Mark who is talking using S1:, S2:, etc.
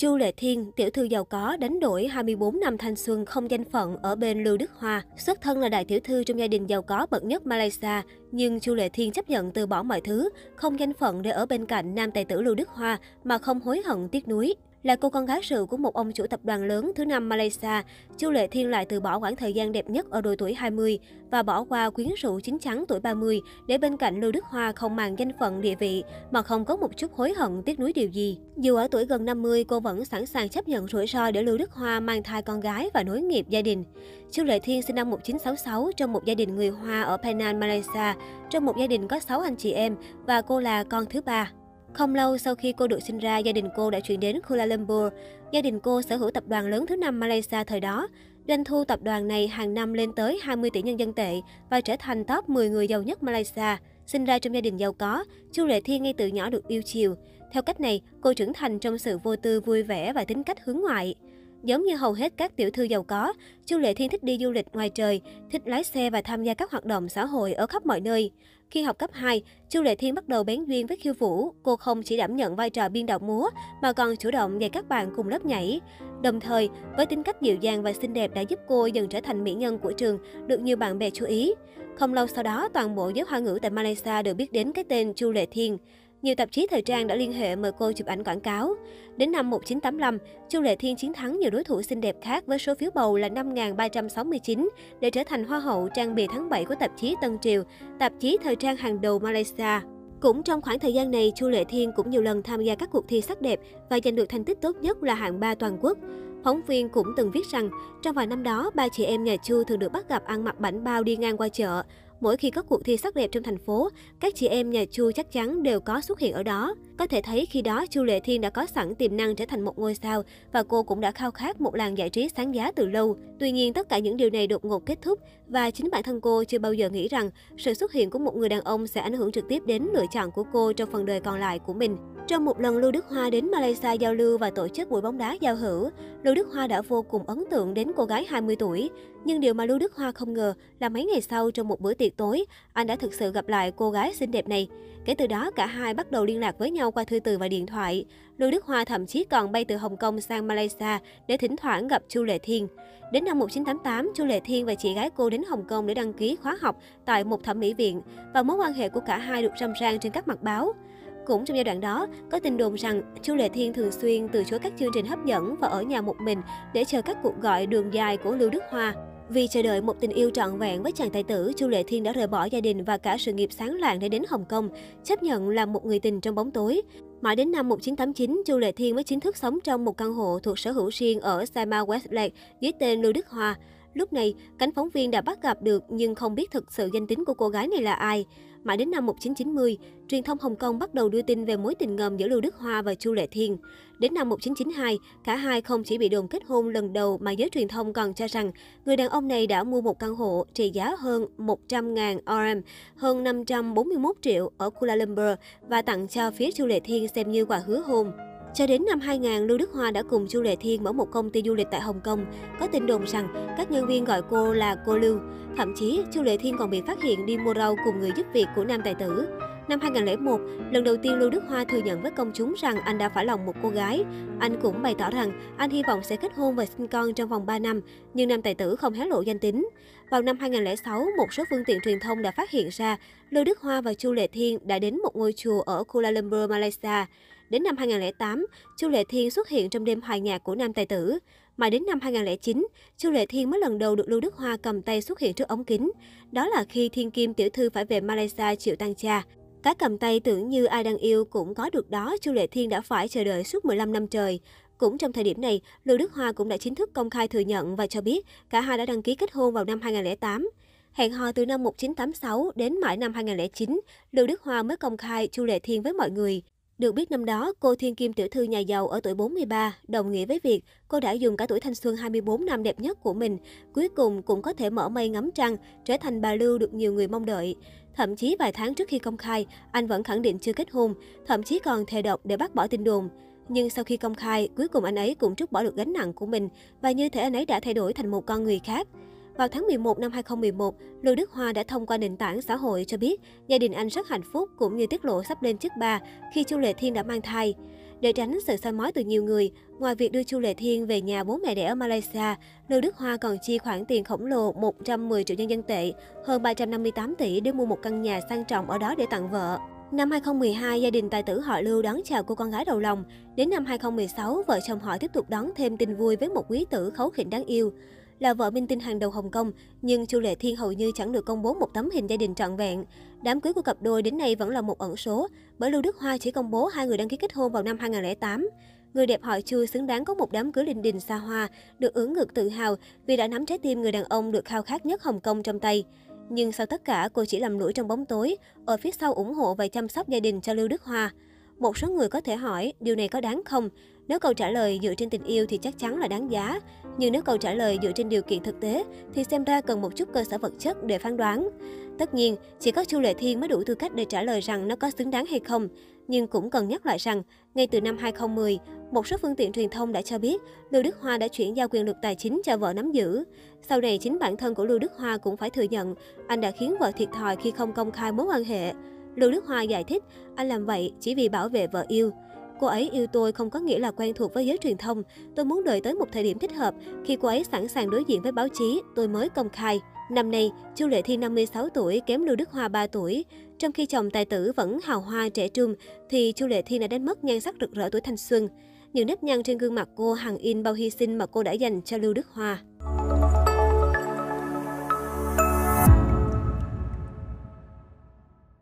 S1: Chu Lệ Thiên, tiểu thư giàu có, đánh đổi 24 năm thanh xuân không danh phận ở bên Lưu Đức Hoa. Xuất thân là đại tiểu thư trong gia đình giàu có bậc nhất Malaysia, nhưng Chu Lệ Thiên chấp nhận từ bỏ mọi thứ, không danh phận để ở bên cạnh nam tài tử Lưu Đức Hoa mà không hối hận tiếc nuối. Là cô con gái rượu của một ông chủ tập đoàn lớn thứ năm Malaysia, Chu Lệ Thiên lại từ bỏ khoảng thời gian đẹp nhất ở độ tuổi 20 và bỏ qua quyến rũ chín chắn tuổi 30 để bên cạnh Lưu Đức Hoa không màng danh phận địa vị mà không có một chút hối hận tiếc nuối điều gì. Dù ở tuổi gần 50, cô vẫn sẵn sàng chấp nhận rủi ro để Lưu Đức Hoa mang thai con gái và nối nghiệp gia đình. Chu Lệ Thiên sinh năm 1966 trong một gia đình người Hoa ở Penang, Malaysia. Trong một gia đình có 6 anh chị em và cô là con thứ ba. Không lâu sau khi cô được sinh ra, gia đình cô đã chuyển đến Kuala Lumpur. Gia đình cô sở hữu tập đoàn lớn thứ năm Malaysia thời đó. Doanh thu tập đoàn này hàng năm lên tới 20 tỷ nhân dân tệ và trở thành top 10 người giàu nhất Malaysia. Sinh ra trong gia đình giàu có, Chu Lệ Thiên ngay từ nhỏ được yêu chiều. Theo cách này, cô trưởng thành trong sự vô tư vui vẻ và tính cách hướng ngoại. Giống như hầu hết các tiểu thư giàu có, Chu Lệ Thiên thích đi du lịch ngoài trời, thích lái xe và tham gia các hoạt động xã hội ở khắp mọi nơi. Khi học cấp 2, Chu Lệ Thiên bắt đầu bén duyên với khiêu vũ. Cô không chỉ đảm nhận vai trò biên đạo múa, mà còn chủ động dạy các bạn cùng lớp nhảy. Đồng thời, với tính cách dịu dàng và xinh đẹp đã giúp cô dần trở thành mỹ nhân của trường, được nhiều bạn bè chú ý. Không lâu sau đó, toàn bộ giới hoa ngữ tại Malaysia đều biết đến cái tên Chu Lệ Thiên. Nhiều tạp chí thời trang đã liên hệ mời cô chụp ảnh quảng cáo. Đến năm 1985, Chu Lệ Thiên chiến thắng nhiều đối thủ xinh đẹp khác với số phiếu bầu là 5.369 để trở thành Hoa hậu trang bìa tháng 7 của tạp chí Tân Triều, tạp chí thời trang hàng đầu Malaysia. Cũng trong khoảng thời gian này, Chu Lệ Thiên cũng nhiều lần tham gia các cuộc thi sắc đẹp và giành được thành tích tốt nhất là hạng 3 toàn quốc. Phóng viên cũng từng viết rằng, trong vài năm đó, ba chị em nhà Chu thường được bắt gặp ăn mặc bảnh bao đi ngang qua chợ. Mỗi khi có cuộc thi sắc đẹp trong thành phố, các chị em nhà Chu chắc chắn đều có xuất hiện ở đó. Có thể thấy khi đó Chu Lệ Thiên đã có sẵn tiềm năng trở thành một ngôi sao và cô cũng đã khao khát một làng giải trí sáng giá từ lâu. Tuy nhiên tất cả những điều này đột ngột kết thúc và chính bản thân cô chưa bao giờ nghĩ rằng sự xuất hiện của một người đàn ông sẽ ảnh hưởng trực tiếp đến lựa chọn của cô trong phần đời còn lại của mình. Trong một lần Lưu Đức Hoa đến Malaysia giao lưu và tổ chức buổi bóng đá giao hữu, Lưu Đức Hoa đã vô cùng ấn tượng đến cô gái 20 tuổi. Nhưng điều mà Lưu Đức Hoa không ngờ là mấy ngày sau trong một bữa tiệc tối, anh đã thực sự gặp lại cô gái xinh đẹp này. Kể từ đó, cả hai bắt đầu liên lạc với nhau qua thư từ và điện thoại. Lưu Đức Hoa thậm chí còn bay từ Hồng Kông sang Malaysia để thỉnh thoảng gặp Chu Lệ Thiên. Đến năm 1988, Chu Lệ Thiên và chị gái cô đến Hồng Kông để đăng ký khóa học tại một thẩm mỹ viện và mối quan hệ của cả hai được râm ran trên các mặt báo. Cũng trong giai đoạn đó, có tin đồn rằng Chu Lệ Thiên thường xuyên từ chối các chương trình hấp dẫn và ở nhà một mình để chờ các cuộc gọi đường dài của Lưu Đức Hoa. Vì chờ đợi một tình yêu trọn vẹn với chàng tài tử, Chu Lệ Thiên đã rời bỏ gia đình và cả sự nghiệp sáng loạn để đến Hồng Kông, chấp nhận làm một người tình trong bóng tối. Mãi đến năm 1989, Chu Lệ Thiên mới chính thức sống trong một căn hộ thuộc sở hữu riêng ở Sama Westlake dưới tên Lưu Đức Hoa. Lúc này, cánh phóng viên đã bắt gặp được nhưng không biết thực sự danh tính của cô gái này là ai. Mãi đến năm 1990, truyền thông Hồng Kông bắt đầu đưa tin về mối tình ngầm giữa Lưu Đức Hoa và Chu Lệ Thiên. Đến năm 1992, cả hai không chỉ bị đồn kết hôn lần đầu mà giới truyền thông còn cho rằng người đàn ông này đã mua một căn hộ trị giá hơn 100.000 RM, hơn 541 triệu ở Kuala Lumpur và tặng cho phía Chu Lệ Thiên xem như quà hứa hôn. Cho đến năm 2000, Lưu Đức Hoa đã cùng Chu Lệ Thiên mở một công ty du lịch tại Hồng Kông. Có tin đồn rằng các nhân viên gọi cô là cô Lưu. Thậm chí, Chu Lệ Thiên còn bị phát hiện đi mua rau cùng người giúp việc của nam tài tử. Năm 2001, lần đầu tiên Lưu Đức Hoa thừa nhận với công chúng rằng anh đã phải lòng một cô gái. Anh cũng bày tỏ rằng anh hy vọng sẽ kết hôn và sinh con trong vòng 3 năm, nhưng nam tài tử không hé lộ danh tính. Vào năm 2006, một số phương tiện truyền thông đã phát hiện ra Lưu Đức Hoa và Chu Lệ Thiên đã đến một ngôi chùa ở Kuala Lumpur, Malaysia. Đến năm 2008, Chu Lệ Thiên xuất hiện trong đêm hòa nhạc của nam tài tử. Mà đến năm 2009, Chu Lệ Thiên mới lần đầu được Lưu Đức Hoa cầm tay xuất hiện trước ống kính. Đó là khi Thiên Kim tiểu thư phải về Malaysia chịu tăng cha. Cái cầm tay tưởng như ai đang yêu cũng có được đó, Chu Lệ Thiên đã phải chờ đợi suốt 15 năm trời. Cũng trong thời điểm này, Lưu Đức Hoa cũng đã chính thức công khai thừa nhận và cho biết cả hai đã đăng ký kết hôn vào năm 2008. Hẹn hò từ năm 1986 đến mãi năm 2009, Lưu Đức Hoa mới công khai Chu Lệ Thiên với mọi người. Được biết năm đó, cô Thiên Kim tiểu thư nhà giàu ở tuổi 43, đồng nghĩa với việc cô đã dùng cả tuổi thanh xuân 24 năm đẹp nhất của mình, cuối cùng cũng có thể mở mây ngắm trăng, trở thành bà Lưu được nhiều người mong đợi. Thậm chí vài tháng trước khi công khai, anh vẫn khẳng định chưa kết hôn, thậm chí còn thề độc để bác bỏ tin đồn. Nhưng sau khi công khai, cuối cùng anh ấy cũng trút bỏ được gánh nặng của mình và như thể anh ấy đã thay đổi thành một con người khác. Vào tháng 11 năm 2011, Lưu Đức Hoa đã thông qua nền tảng xã hội cho biết gia đình anh rất hạnh phúc cũng như tiết lộ sắp lên chức ba khi Chu Lệ Thiên đã mang thai. Để tránh sự soi mói từ nhiều người, ngoài việc đưa Chu Lệ Thiên về nhà bố mẹ đẻ ở Malaysia, Lưu Đức Hoa còn chi khoản tiền khổng lồ 110 triệu nhân dân tệ, hơn 358 tỷ để mua một căn nhà sang trọng ở đó để tặng vợ. Năm 2012, gia đình tài tử họ Lưu đón chào cô con gái đầu lòng. Đến năm 2016, vợ chồng họ tiếp tục đón thêm tin vui với một quý tử khấu khỉnh đáng yêu. Là vợ minh tinh hàng đầu Hồng Kông, nhưng Chu Lệ Thiên hầu như chẳng được công bố một tấm hình gia đình trọn vẹn. Đám cưới của cặp đôi đến nay vẫn là một ẩn số, bởi Lưu Đức Hoa chỉ công bố hai người đăng ký kết hôn vào năm 2008. Người đẹp họ Chu xứng đáng có một đám cưới linh đình xa hoa, được ưỡn ngực tự hào vì đã nắm trái tim người đàn ông được khao khát nhất Hồng Kông trong tay. Nhưng sau tất cả, cô chỉ làm lũi trong bóng tối, ở phía sau ủng hộ và chăm sóc gia đình cho Lưu Đức Hoa. Một số người có thể hỏi, điều này có đáng không? Nếu câu trả lời dựa trên tình yêu thì chắc chắn là đáng giá. Nhưng nếu câu trả lời dựa trên điều kiện thực tế, thì xem ra cần một chút cơ sở vật chất để phán đoán. Tất nhiên, chỉ có Chu Lệ Thiên mới đủ tư cách để trả lời rằng nó có xứng đáng hay không. Nhưng cũng cần nhắc lại rằng, ngay từ năm 2010, một số phương tiện truyền thông đã cho biết Lưu Đức Hoa đã chuyển giao quyền lực tài chính cho vợ nắm giữ. Sau này, chính bản thân của Lưu Đức Hoa cũng phải thừa nhận anh đã khiến vợ thiệt thòi khi không công khai mối quan hệ. Lưu Đức Hoa giải thích, anh làm vậy chỉ vì bảo vệ vợ yêu. Cô ấy yêu tôi không có nghĩa là quen thuộc với giới truyền thông. Tôi muốn đợi tới một thời điểm thích hợp, khi cô ấy sẵn sàng đối diện với báo chí, tôi mới công khai. Năm nay, Chu Lệ Thi 56 tuổi, kém Lưu Đức Hoa 3 tuổi. Trong khi chồng tài tử vẫn hào hoa trẻ trung, thì Chu Lệ Thi đã đánh mất nhan sắc rực rỡ tuổi thanh xuân. Những nếp nhăn trên gương mặt cô hằng in bao hy sinh mà cô đã dành cho Lưu Đức Hoa.